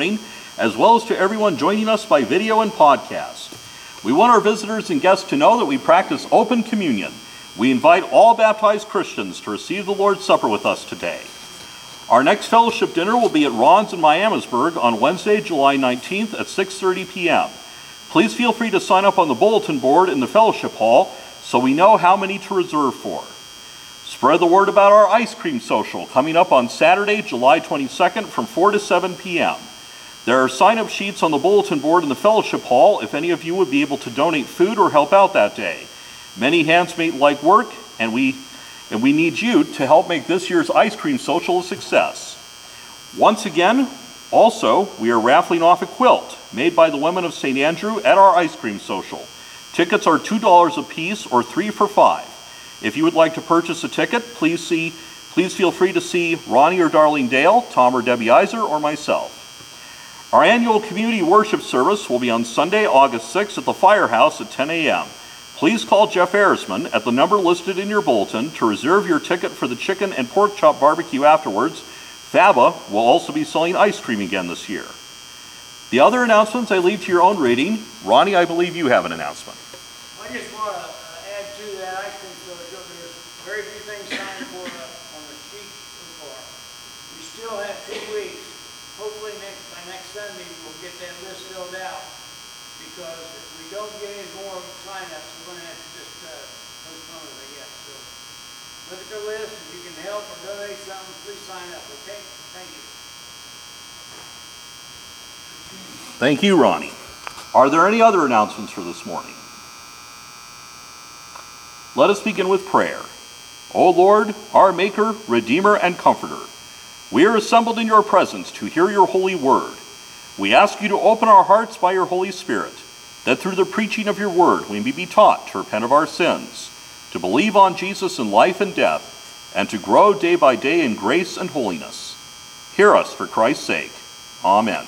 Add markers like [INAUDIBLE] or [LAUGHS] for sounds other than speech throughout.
morning, as well as to everyone joining us by video and podcast. We want our visitors and guests to know that we practice open communion. We invite all baptized Christians to receive the Lord's Supper with us today. Our next fellowship dinner will be at Ron's in Miamisburg on Wednesday, July 19th at 6:30 p.m. Please feel free to sign up on the bulletin board in the fellowship hall so we know how many to reserve for. Spread the word about our ice cream social coming up on Saturday, July 22nd from 4 to 7 p.m. There are sign up sheets on the bulletin board in the fellowship hall if any of you would be able to donate food or help out that day. Many hands make light work, and we and we need you to help make this year's ice cream social a success. Once again, also, we are raffling off a quilt made by the women of St. Andrew at our ice cream social. Tickets are $2 a piece or 3 for 5. If you would like to purchase a ticket, please see please feel free to see Ronnie or Darlene Dale, Tom or Debbie Iser, or myself. Our annual community worship service will be on Sunday, August 6th at the Firehouse at 10 a.m. Please call Jeff Arisman at the number listed in your bulletin to reserve your ticket for the chicken and pork chop barbecue afterwards. Faba will also be selling ice cream again this year. The other announcements I leave to your own reading. Ronnie, I believe you have an announcement. I just want to that ice cream social, there's very few things signed for uh, on the sheet so far. We still have two weeks. Hopefully next, by next Sunday, we'll get that list filled out. Because if we don't get any more signups, we're gonna have to just uh, postpone it, I guess. So list, if you can help or donate something, please sign up, okay? Thank you. Thank you, Ronnie. Are there any other announcements for this morning? Let us begin with prayer. O Lord, our Maker, Redeemer, and Comforter, we are assembled in your presence to hear your holy word. We ask you to open our hearts by your Holy Spirit, that through the preaching of your word we may be taught to repent of our sins, to believe on Jesus in life and death, and to grow day by day in grace and holiness. Hear us for Christ's sake. Amen.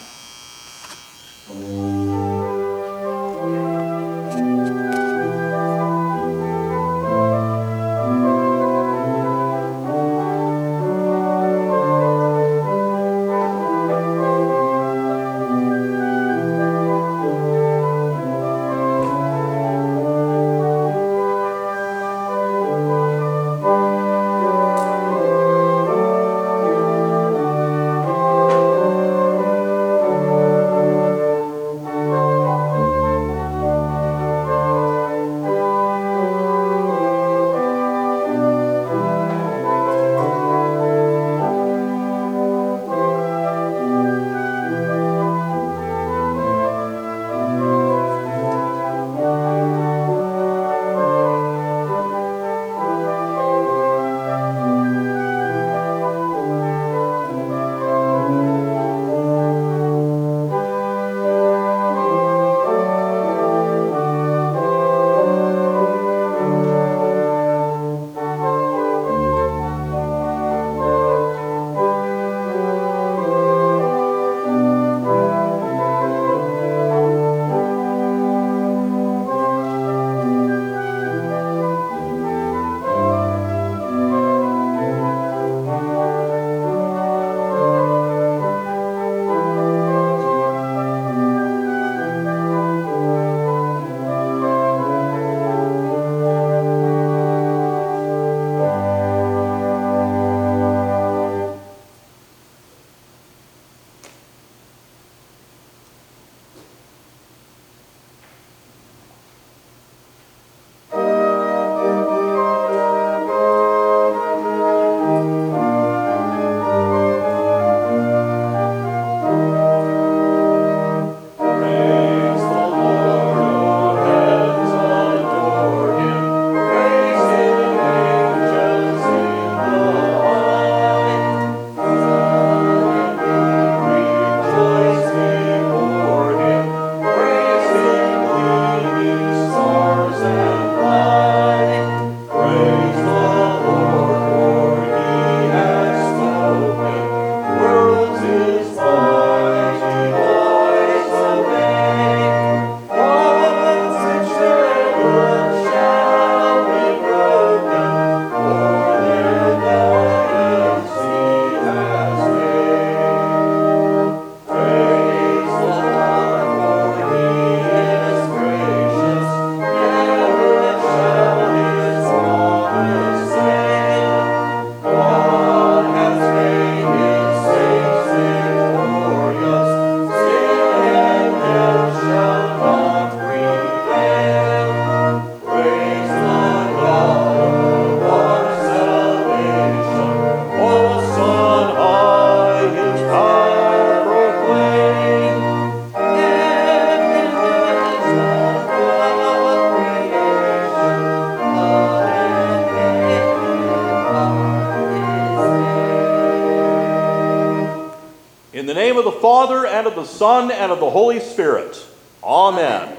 The Son, and of the Holy Spirit. Amen.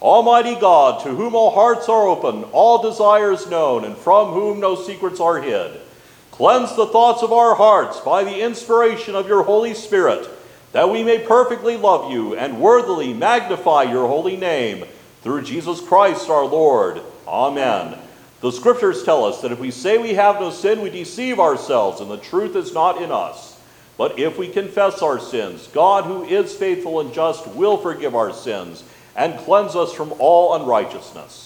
Almighty God, to whom all hearts are open, all desires known, and from whom no secrets are hid, cleanse the thoughts of our hearts by the inspiration of your Holy Spirit, that we may perfectly love you and worthily magnify your holy name, through Jesus Christ our Lord. Amen. The scriptures tell us that if we say we have no sin, we deceive ourselves, and the truth is not in us. But if we confess our sins, God, who is faithful and just, will forgive our sins and cleanse us from all unrighteousness.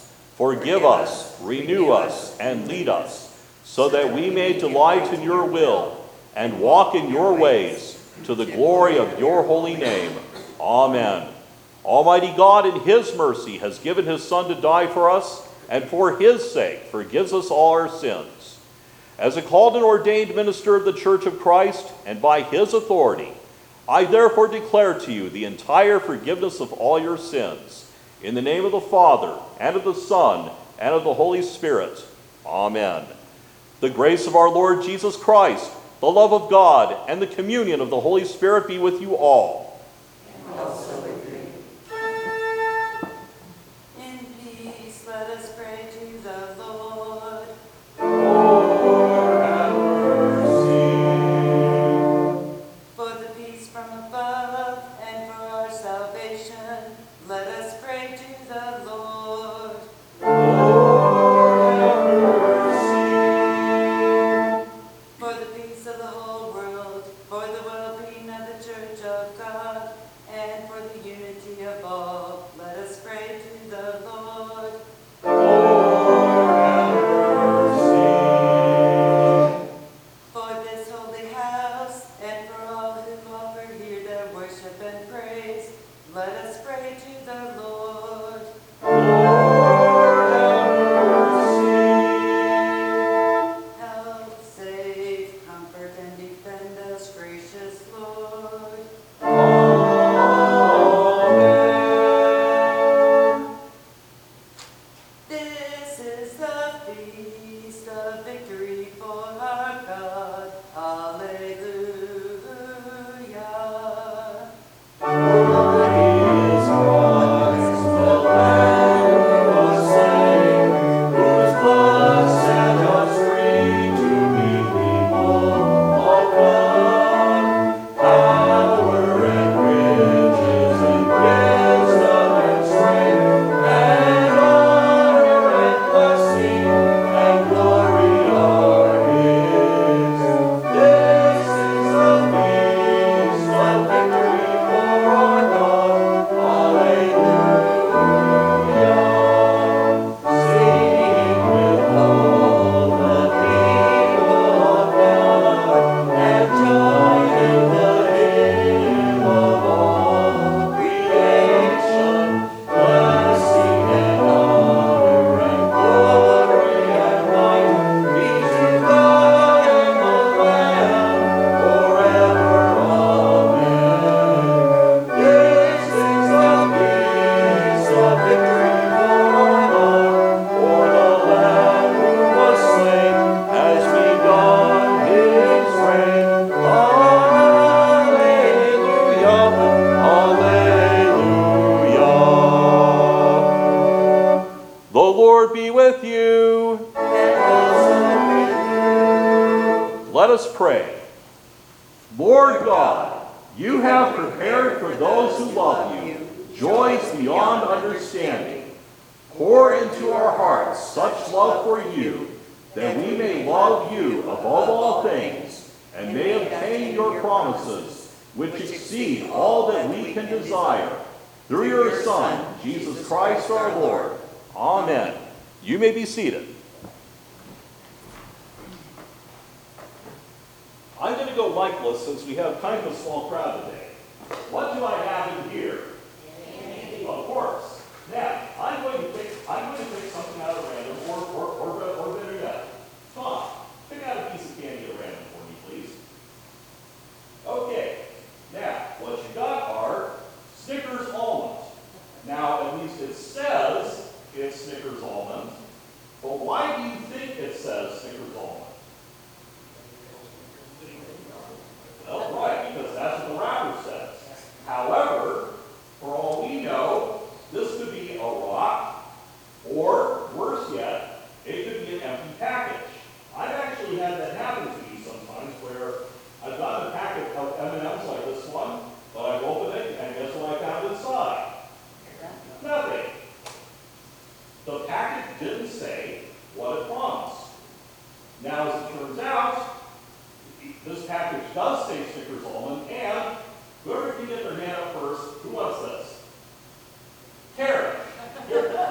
Forgive us, renew us, and lead us, so that we may delight in your will and walk in your ways to the glory of your holy name. Amen. Almighty God, in his mercy, has given his Son to die for us, and for his sake forgives us all our sins. As a called and ordained minister of the Church of Christ, and by his authority, I therefore declare to you the entire forgiveness of all your sins. In the name of the Father, and of the Son, and of the Holy Spirit. Amen. The grace of our Lord Jesus Christ, the love of God, and the communion of the Holy Spirit be with you all. This is the feast of victory for our love you above all things, and may obtain your promises, which exceed all that we can desire, through your Son, Jesus Christ our Lord. Amen. You may be seated. I'm going to go lifeless since we have kind of a small crowd today. What do I have in here? Of course. Now, I'm going to pick, I'm going to pick why do you think it says does say Snickers almond, and whoever can get their hand up first, who wants this? Karen. [LAUGHS]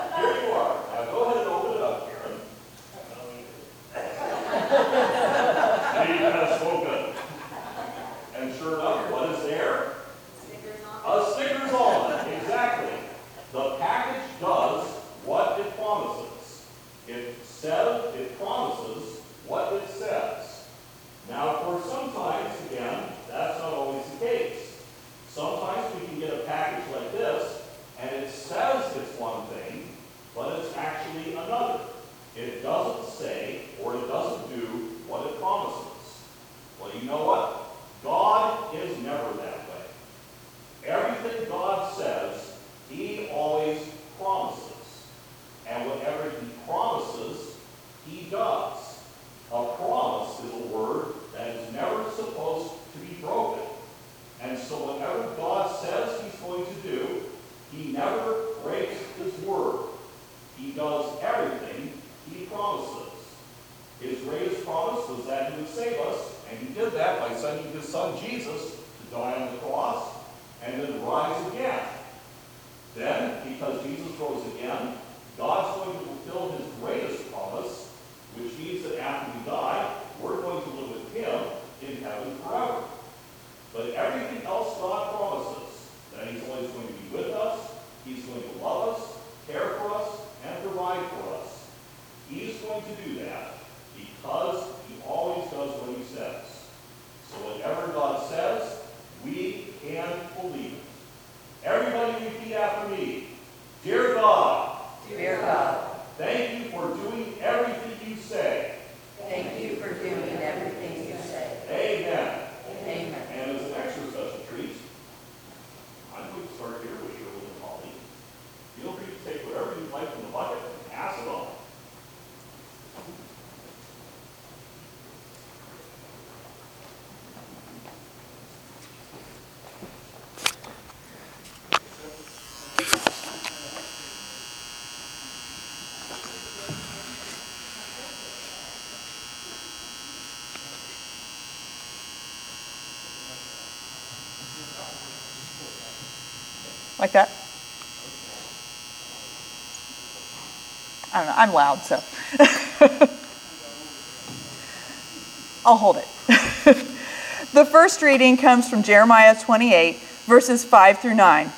like that? I don't know. I'm loud, so [LAUGHS] I'll hold it. [LAUGHS] the first reading comes from Jeremiah 28, verses 5 through 9.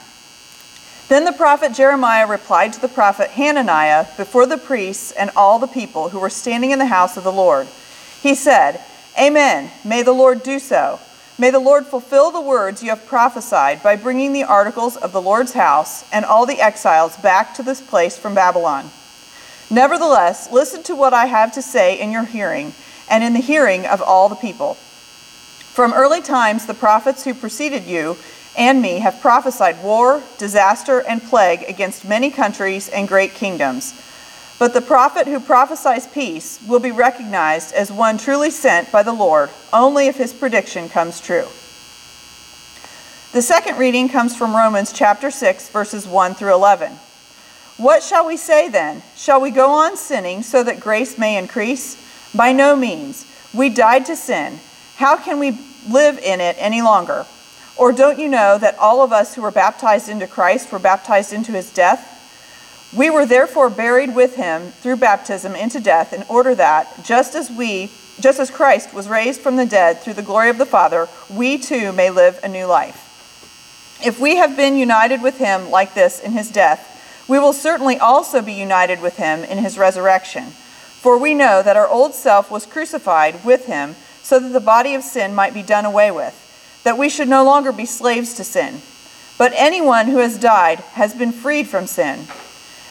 Then the prophet Jeremiah replied to the prophet Hananiah before the priests and all the people who were standing in the house of the Lord. He said, Amen. May the Lord do so. May the Lord fulfill the words you have prophesied by bringing the articles of the Lord's house and all the exiles back to this place from Babylon. Nevertheless, listen to what I have to say in your hearing and in the hearing of all the people. From early times, the prophets who preceded you and me have prophesied war, disaster, and plague against many countries and great kingdoms. But the prophet who prophesies peace will be recognized as one truly sent by the Lord only if his prediction comes true. The second reading comes from Romans chapter 6 verses 1 through 11. What shall we say then? Shall we go on sinning so that grace may increase? By no means. We died to sin. How can we live in it any longer? Or don't you know that all of us who were baptized into Christ were baptized into his death? We were therefore buried with him through baptism into death in order that just as we just as Christ was raised from the dead through the glory of the Father, we too may live a new life. If we have been united with him like this in his death, we will certainly also be united with him in his resurrection. For we know that our old self was crucified with him so that the body of sin might be done away with, that we should no longer be slaves to sin. But anyone who has died has been freed from sin.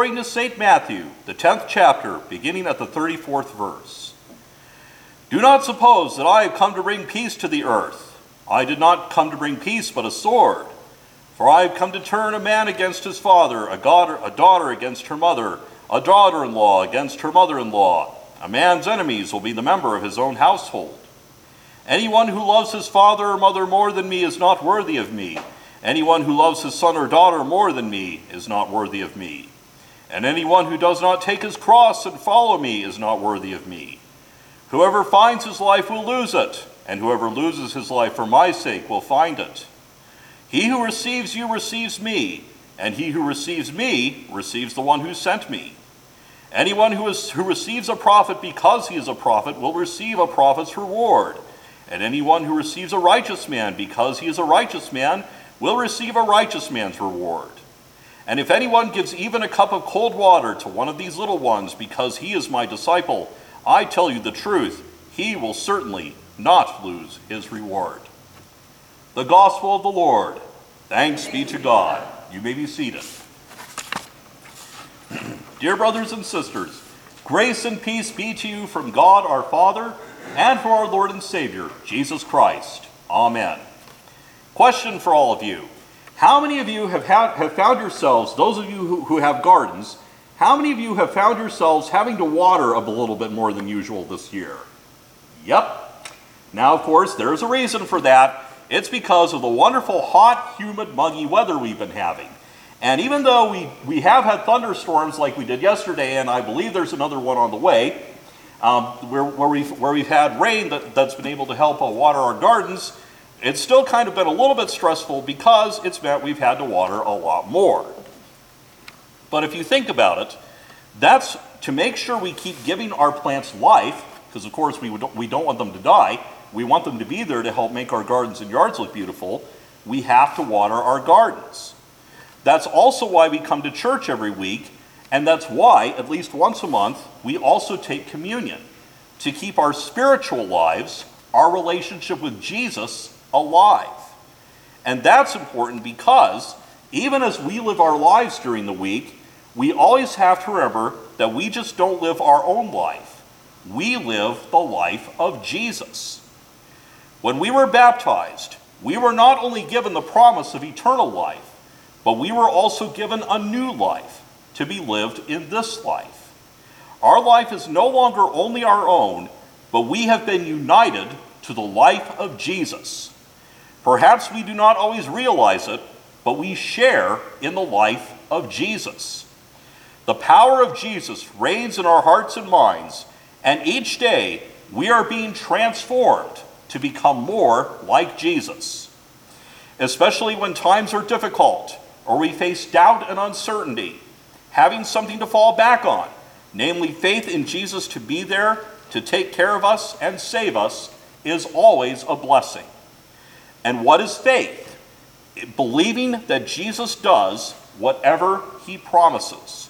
According to St. Matthew, the 10th chapter, beginning at the 34th verse. Do not suppose that I have come to bring peace to the earth. I did not come to bring peace, but a sword. For I have come to turn a man against his father, a daughter, a daughter against her mother, a daughter in law against her mother in law. A man's enemies will be the member of his own household. Anyone who loves his father or mother more than me is not worthy of me. Anyone who loves his son or daughter more than me is not worthy of me. And anyone who does not take his cross and follow me is not worthy of me. Whoever finds his life will lose it, and whoever loses his life for my sake will find it. He who receives you receives me, and he who receives me receives the one who sent me. Anyone who, is, who receives a prophet because he is a prophet will receive a prophet's reward. And anyone who receives a righteous man because he is a righteous man will receive a righteous man's reward. And if anyone gives even a cup of cold water to one of these little ones because he is my disciple, I tell you the truth, he will certainly not lose his reward. The Gospel of the Lord. Thanks be to God. You may be seated. [CLEARS THROAT] Dear brothers and sisters, grace and peace be to you from God our Father and from our Lord and Savior, Jesus Christ. Amen. Question for all of you How many of you have, had, have found yourselves, those of you who, who have gardens, how many of you have found yourselves having to water a little bit more than usual this year? Yep. Now, of course, there's a reason for that. It's because of the wonderful hot, humid, muggy weather we've been having. And even though we, we have had thunderstorms like we did yesterday, and I believe there's another one on the way, um, where, where, we've, where we've had rain that, that's been able to help uh, water our gardens, it's still kind of been a little bit stressful because it's meant we've had to water a lot more. But if you think about it, that's to make sure we keep giving our plants life, because of course we, would, we don't want them to die. We want them to be there to help make our gardens and yards look beautiful. We have to water our gardens. That's also why we come to church every week, and that's why, at least once a month, we also take communion to keep our spiritual lives, our relationship with Jesus, alive. And that's important because even as we live our lives during the week, we always have to remember that we just don't live our own life. We live the life of Jesus. When we were baptized, we were not only given the promise of eternal life, but we were also given a new life to be lived in this life. Our life is no longer only our own, but we have been united to the life of Jesus. Perhaps we do not always realize it, but we share in the life of Jesus. The power of Jesus reigns in our hearts and minds, and each day we are being transformed to become more like Jesus. Especially when times are difficult or we face doubt and uncertainty, having something to fall back on, namely faith in Jesus to be there to take care of us and save us, is always a blessing. And what is faith? Believing that Jesus does whatever he promises.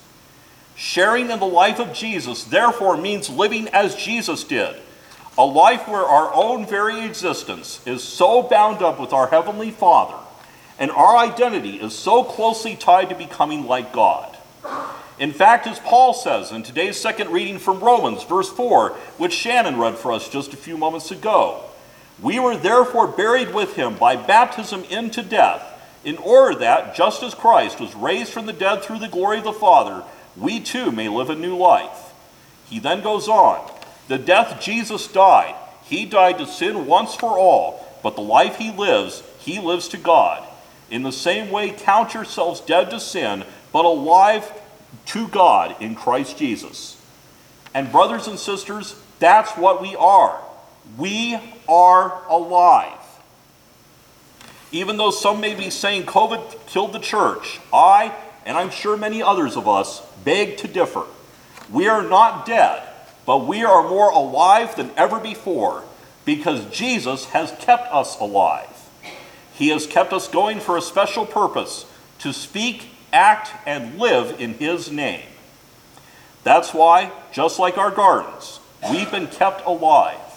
Sharing in the life of Jesus, therefore, means living as Jesus did. A life where our own very existence is so bound up with our Heavenly Father, and our identity is so closely tied to becoming like God. In fact, as Paul says in today's second reading from Romans, verse 4, which Shannon read for us just a few moments ago, we were therefore buried with him by baptism into death, in order that, just as Christ was raised from the dead through the glory of the Father, we too may live a new life. He then goes on The death Jesus died, he died to sin once for all, but the life he lives, he lives to God. In the same way, count yourselves dead to sin, but alive to God in Christ Jesus. And, brothers and sisters, that's what we are. We are alive. Even though some may be saying COVID killed the church, I, and I'm sure many others of us, beg to differ. We are not dead, but we are more alive than ever before because Jesus has kept us alive. He has kept us going for a special purpose to speak, act, and live in His name. That's why, just like our gardens, we've been kept alive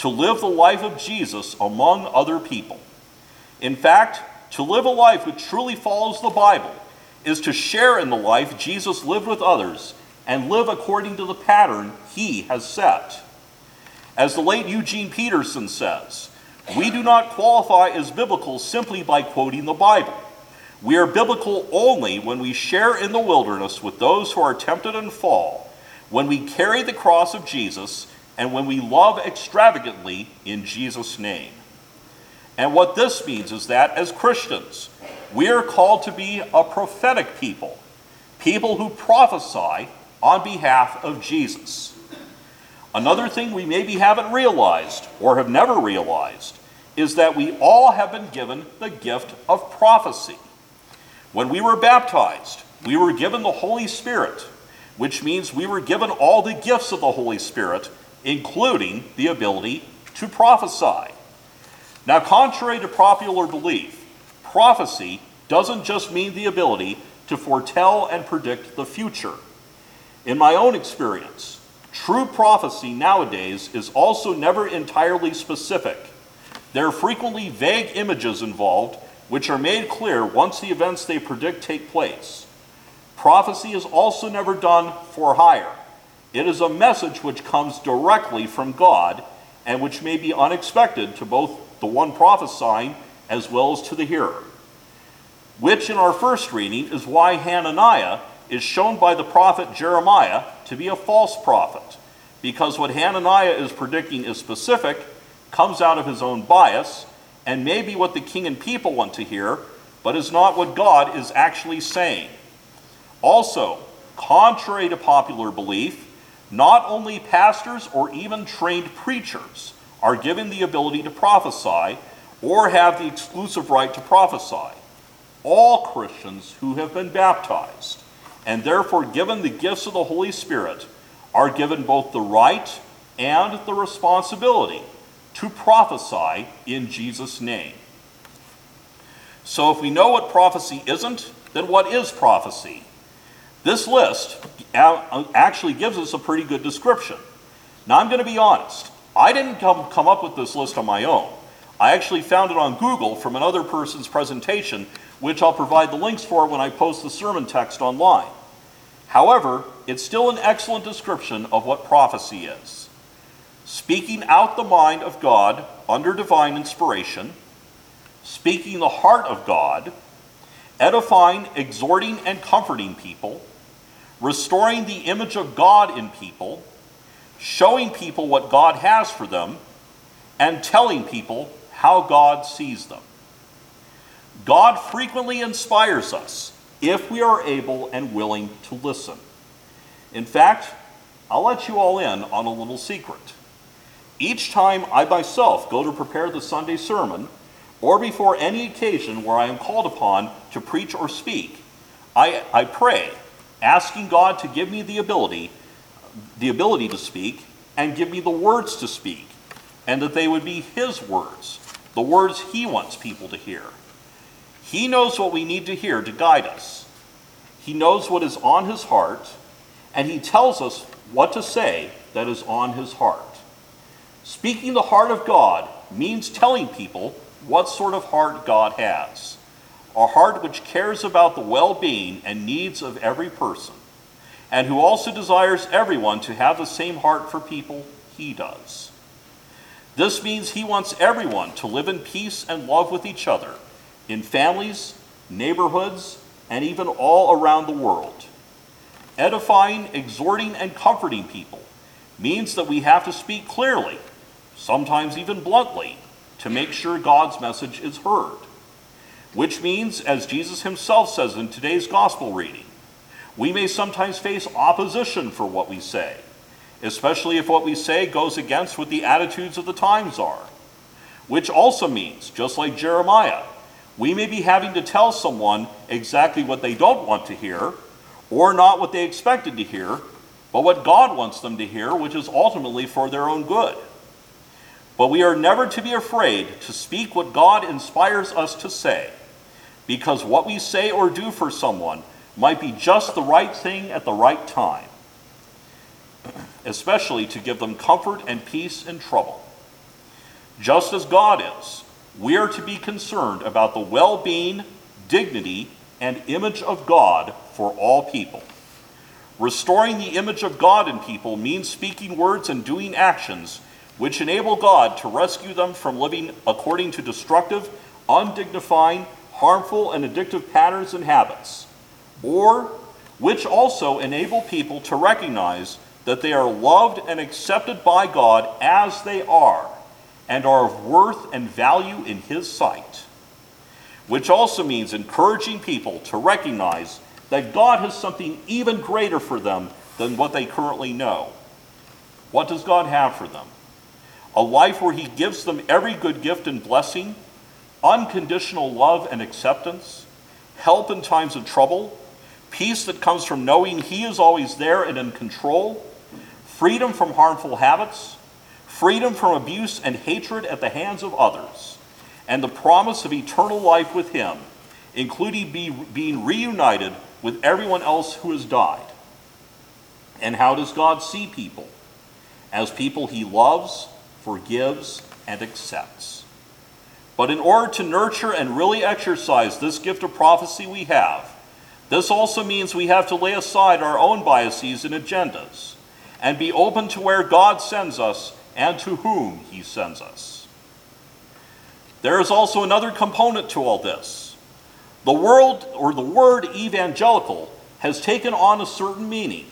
to live the life of Jesus among other people. In fact, to live a life which truly follows the Bible is to share in the life Jesus lived with others and live according to the pattern he has set. As the late Eugene Peterson says, we do not qualify as biblical simply by quoting the Bible. We are biblical only when we share in the wilderness with those who are tempted and fall, when we carry the cross of Jesus, and when we love extravagantly in Jesus' name. And what this means is that as Christians, we are called to be a prophetic people, people who prophesy on behalf of Jesus. Another thing we maybe haven't realized or have never realized is that we all have been given the gift of prophecy. When we were baptized, we were given the Holy Spirit, which means we were given all the gifts of the Holy Spirit, including the ability to prophesy. Now, contrary to popular belief, prophecy doesn't just mean the ability to foretell and predict the future. In my own experience, true prophecy nowadays is also never entirely specific. There are frequently vague images involved, which are made clear once the events they predict take place. Prophecy is also never done for hire. It is a message which comes directly from God and which may be unexpected to both the one prophesying as well as to the hearer. Which, in our first reading, is why Hananiah is shown by the prophet Jeremiah to be a false prophet, because what Hananiah is predicting is specific, comes out of his own bias and may be what the king and people want to hear, but is not what God is actually saying. Also, contrary to popular belief, not only pastors or even trained preachers are given the ability to prophesy or have the exclusive right to prophesy. All Christians who have been baptized and therefore given the gifts of the Holy Spirit are given both the right and the responsibility to prophesy in Jesus' name. So, if we know what prophecy isn't, then what is prophecy? This list actually gives us a pretty good description. Now, I'm going to be honest. I didn't come, come up with this list on my own. I actually found it on Google from another person's presentation, which I'll provide the links for when I post the sermon text online. However, it's still an excellent description of what prophecy is speaking out the mind of God under divine inspiration, speaking the heart of God, edifying, exhorting, and comforting people, restoring the image of God in people, showing people what God has for them, and telling people how God sees them. God frequently inspires us if we are able and willing to listen. In fact, I'll let you all in on a little secret. Each time I myself go to prepare the Sunday sermon, or before any occasion where I am called upon to preach or speak, I, I pray, asking God to give me the ability, the ability to speak, and give me the words to speak, and that they would be His words, the words He wants people to hear. He knows what we need to hear to guide us. He knows what is on His heart, and He tells us what to say that is on His heart. Speaking the heart of God means telling people what sort of heart God has a heart which cares about the well being and needs of every person, and who also desires everyone to have the same heart for people he does. This means he wants everyone to live in peace and love with each other, in families, neighborhoods, and even all around the world. Edifying, exhorting, and comforting people means that we have to speak clearly sometimes even bluntly, to make sure God's message is heard. Which means, as Jesus himself says in today's gospel reading, we may sometimes face opposition for what we say, especially if what we say goes against what the attitudes of the times are. Which also means, just like Jeremiah, we may be having to tell someone exactly what they don't want to hear, or not what they expected to hear, but what God wants them to hear, which is ultimately for their own good. But we are never to be afraid to speak what God inspires us to say, because what we say or do for someone might be just the right thing at the right time, especially to give them comfort and peace in trouble. Just as God is, we are to be concerned about the well being, dignity, and image of God for all people. Restoring the image of God in people means speaking words and doing actions which enable God to rescue them from living according to destructive, undignifying, harmful, and addictive patterns and habits, or which also enable people to recognize that they are loved and accepted by God as they are and are of worth and value in His sight. Which also means encouraging people to recognize that God has something even greater for them than what they currently know. What does God have for them? a life where He gives them every good gift and blessing, unconditional love and acceptance, help in times of trouble, peace that comes from knowing He is always there and in control, freedom from harmful habits, freedom from abuse and hatred at the hands of others, and the promise of eternal life with Him, including be, being reunited with everyone else who has died. And how does God see people? As people He loves forgives, and accepts. But in order to nurture and really exercise this gift of prophecy we have, this also means we have to lay aside our own biases and agendas and be open to where God sends us and to whom He sends us. There is also another component to all this. The world or the word evangelical has taken on a certain meaning,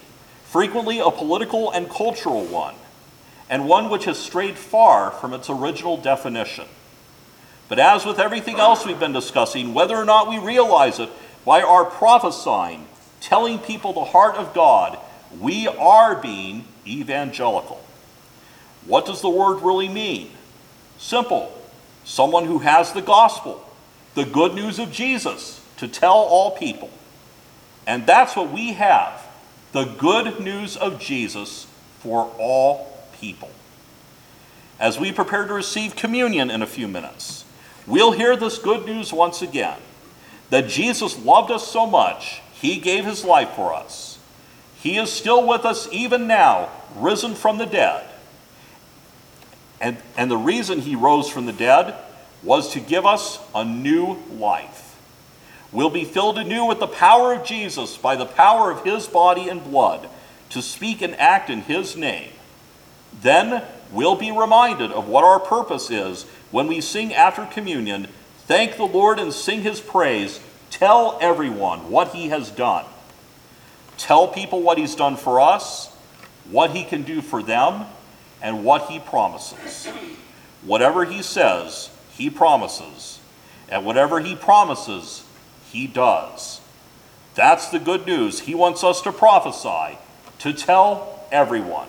frequently a political and cultural one and one which has strayed far from its original definition. But as with everything else we've been discussing, whether or not we realize it, by our prophesying, telling people the heart of God, we are being evangelical. What does the word really mean? Simple. Someone who has the gospel, the good news of Jesus, to tell all people. And that's what we have the good news of Jesus for all people. As we prepare to receive communion in a few minutes, we'll hear this good news once again that Jesus loved us so much, he gave his life for us. He is still with us even now, risen from the dead. And, and the reason he rose from the dead was to give us a new life. We'll be filled anew with the power of Jesus by the power of his body and blood to speak and act in his name. Then we'll be reminded of what our purpose is when we sing after communion, thank the Lord and sing his praise, tell everyone what he has done. Tell people what he's done for us, what he can do for them, and what he promises. Whatever he says, he promises. And whatever he promises, he does. That's the good news. He wants us to prophesy, to tell everyone.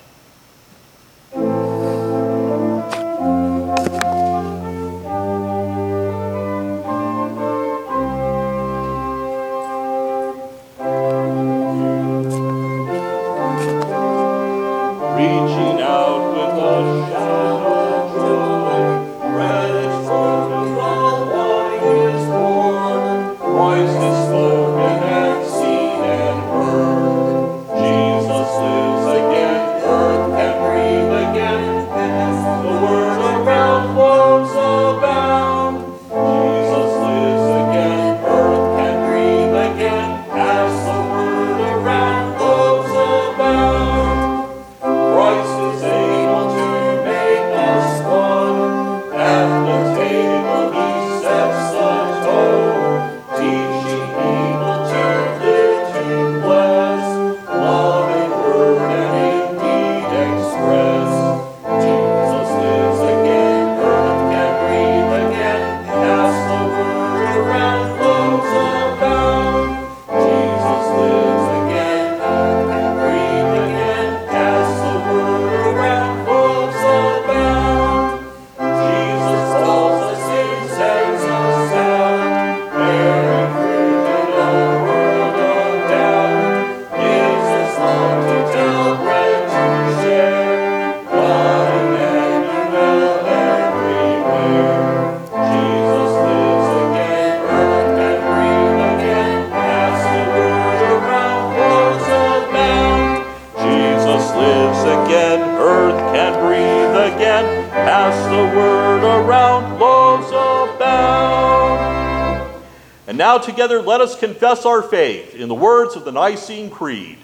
And now together let us confess our faith in the words of the Nicene Creed.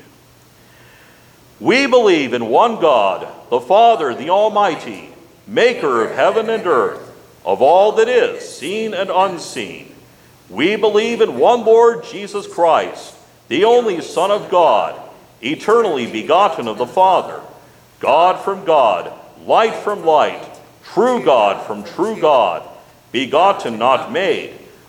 We believe in one God, the Father, the Almighty, maker of heaven and earth, of all that is, seen and unseen. We believe in one Lord Jesus Christ, the only Son of God, eternally begotten of the Father, God from God, light from light, true God from true God, begotten, not made,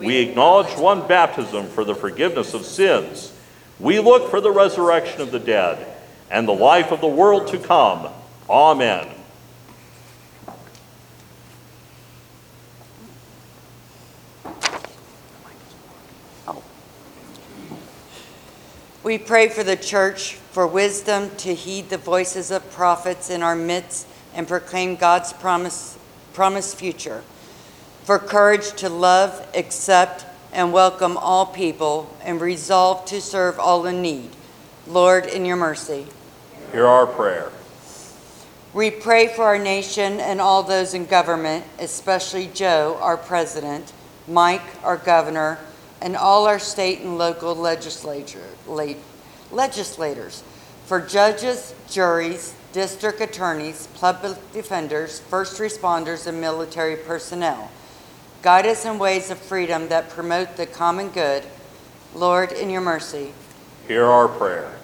We acknowledge one baptism for the forgiveness of sins. We look for the resurrection of the dead and the life of the world to come. Amen. We pray for the church for wisdom to heed the voices of prophets in our midst and proclaim God's promise, promised future. For courage to love, accept, and welcome all people and resolve to serve all in need. Lord, in your mercy. Hear our prayer. We pray for our nation and all those in government, especially Joe, our president, Mike, our governor, and all our state and local legislature, legislators, for judges, juries, district attorneys, public defenders, first responders, and military personnel. Guide us in ways of freedom that promote the common good. Lord, in your mercy. Hear our prayer.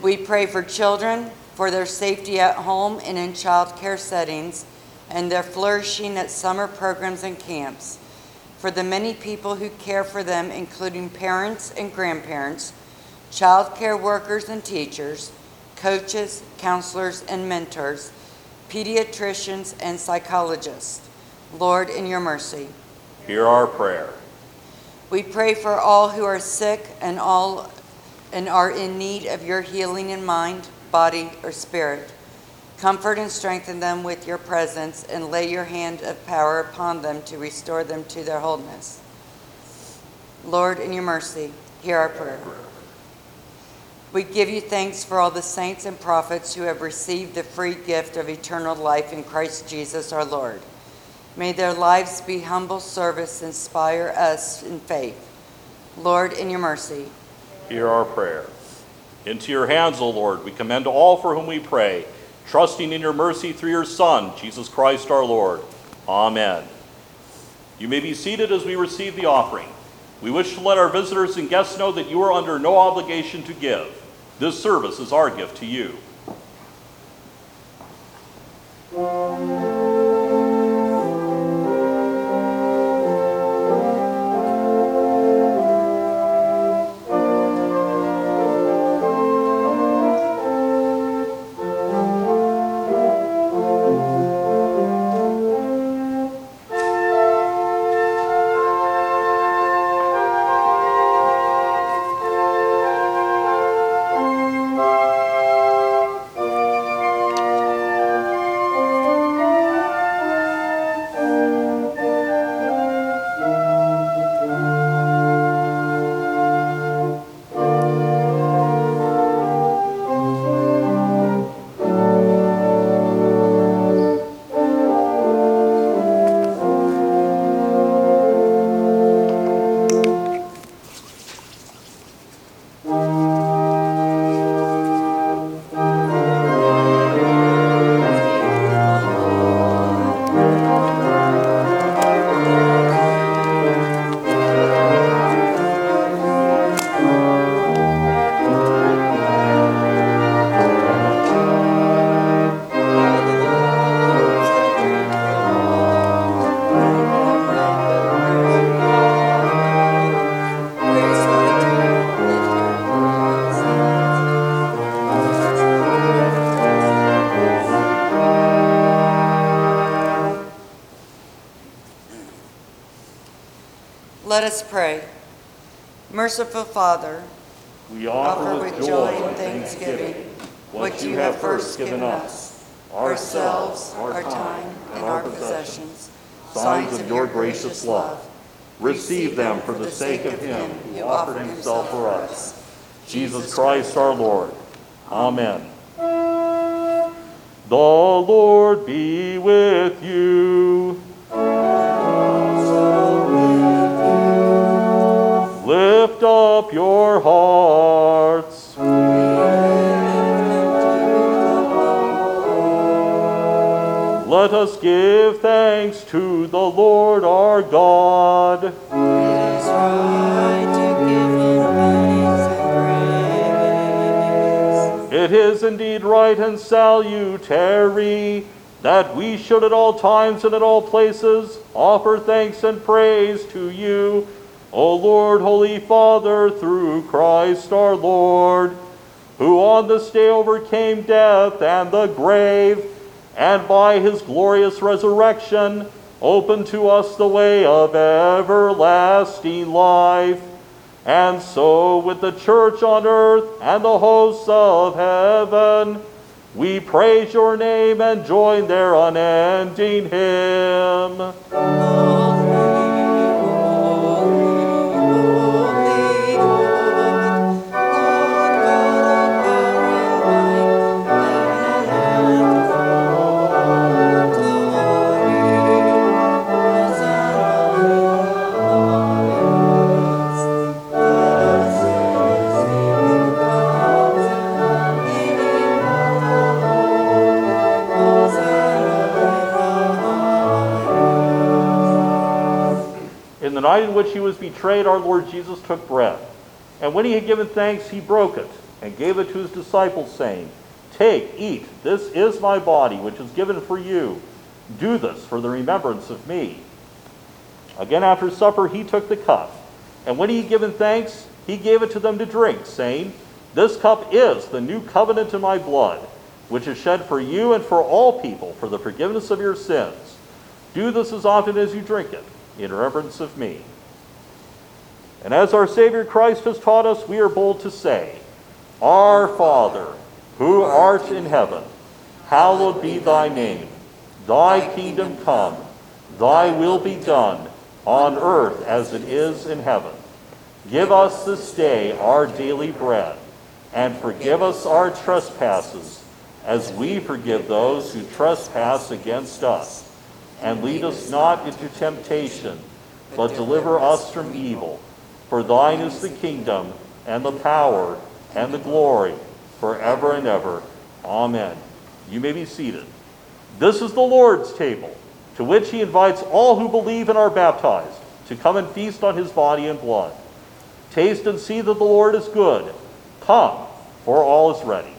We pray for children, for their safety at home and in child care settings, and their flourishing at summer programs and camps. For the many people who care for them, including parents and grandparents, child care workers and teachers, coaches, counselors, and mentors, pediatricians, and psychologists. Lord, in your mercy. Hear our prayer. We pray for all who are sick and all and are in need of your healing in mind, body, or spirit. Comfort and strengthen them with your presence and lay your hand of power upon them to restore them to their wholeness. Lord, in your mercy, hear our prayer. We give you thanks for all the saints and prophets who have received the free gift of eternal life in Christ Jesus our Lord. May their lives be humble service, inspire us in faith. Lord, in your mercy. Hear our prayer. Into your hands, O Lord, we commend all for whom we pray, trusting in your mercy through your Son, Jesus Christ our Lord. Amen. You may be seated as we receive the offering. We wish to let our visitors and guests know that you are under no obligation to give. This service is our gift to you. Let us pray. Merciful Father, We offer with joy and thanksgiving what you have first given us, ourselves, our time, and our possessions, signs of your gracious love. Receive them for the sake of him who offered himself for us, Jesus Christ our Lord. Amen. The Lord be with you. Let us give thanks to the Lord our God. It is right to give him praise. It is indeed right and salutary that we should at all times and at all places offer thanks and praise to you, O Lord, Holy Father, through Christ our Lord, who on this day overcame death and the grave, and by his glorious resurrection open to us the way of everlasting life. And so, with the church on earth and the hosts of heaven, we praise your name and join their unending hymn. Night in which he was betrayed, our Lord Jesus took bread. And when he had given thanks, he broke it and gave it to his disciples, saying, Take, eat, this is my body, which is given for you. Do this for the remembrance of me. Again after supper, he took the cup. And when he had given thanks, he gave it to them to drink, saying, This cup is the new covenant in my blood, which is shed for you and for all people for the forgiveness of your sins. Do this as often as you drink it in remembrance of me. And as our Savior Christ has taught us, we are bold to say, Our Father, who art in heaven, hallowed be thy name. Thy kingdom come, thy will be done, on earth as it is in heaven. Give us this day our daily bread, and forgive us our trespasses, as we forgive those who trespass against us. And lead us not into temptation, but deliver us from evil. For thine is the kingdom, and the power, and the glory, forever and ever. Amen. You may be seated. This is the Lord's table, to which he invites all who believe and are baptized to come and feast on his body and blood. Taste and see that the Lord is good. Come, for all is ready.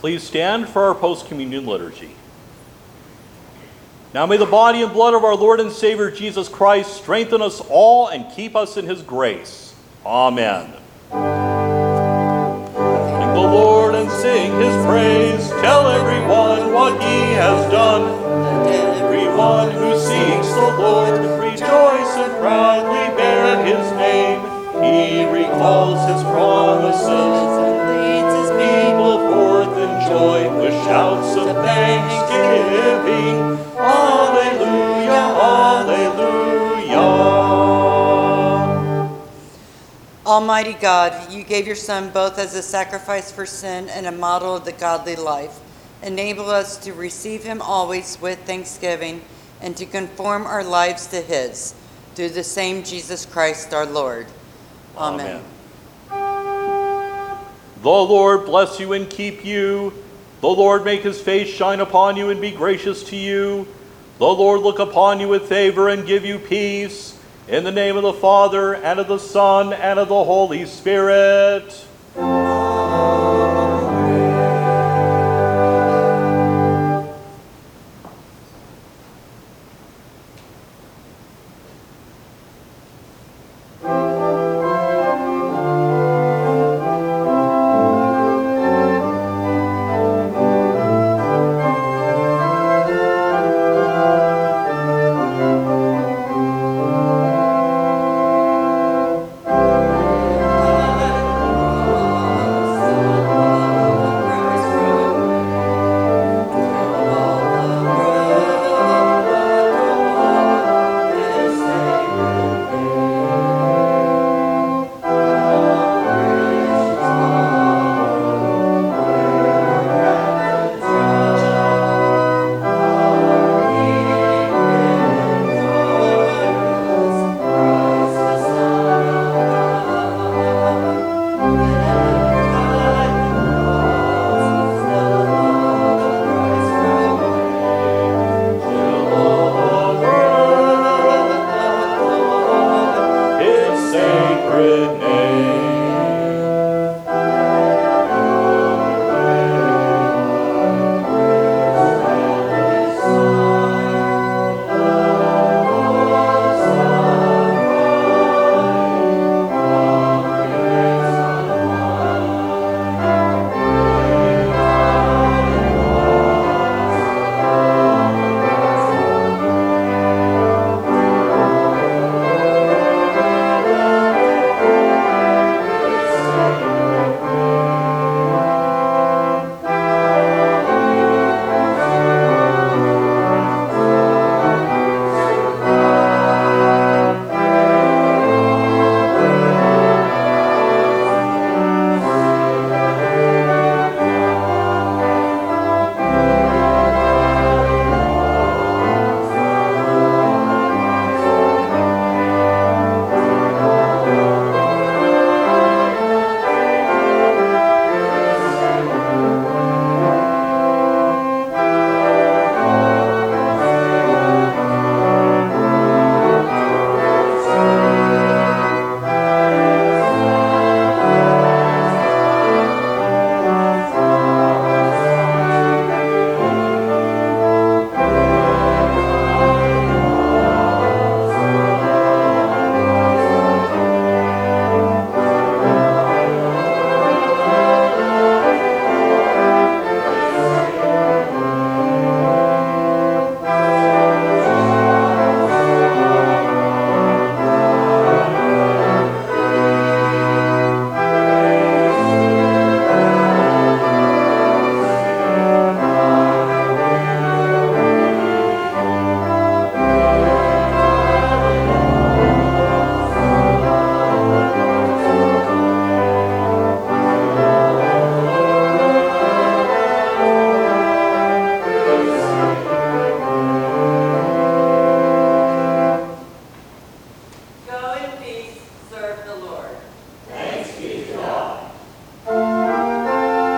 Please stand for our post communion liturgy. Now may the body and blood of our Lord and Savior Jesus Christ strengthen us all and keep us in his grace. Amen. Thank the Lord and sing his praise. Tell everyone what he has done. Everyone who seeks the Lord, rejoice and proudly bear his name. He recalls his promises joy with shouts of thanksgiving. Alleluia, alleluia. Almighty God, you gave your Son both as a sacrifice for sin and a model of the godly life. Enable us to receive him always with thanksgiving and to conform our lives to his. Through the same Jesus Christ our Lord. Amen. The Lord bless you and keep you. The Lord make his face shine upon you and be gracious to you. The Lord look upon you with favor and give you peace. In the name of the Father, and of the Son, and of the Holy Spirit. Amen.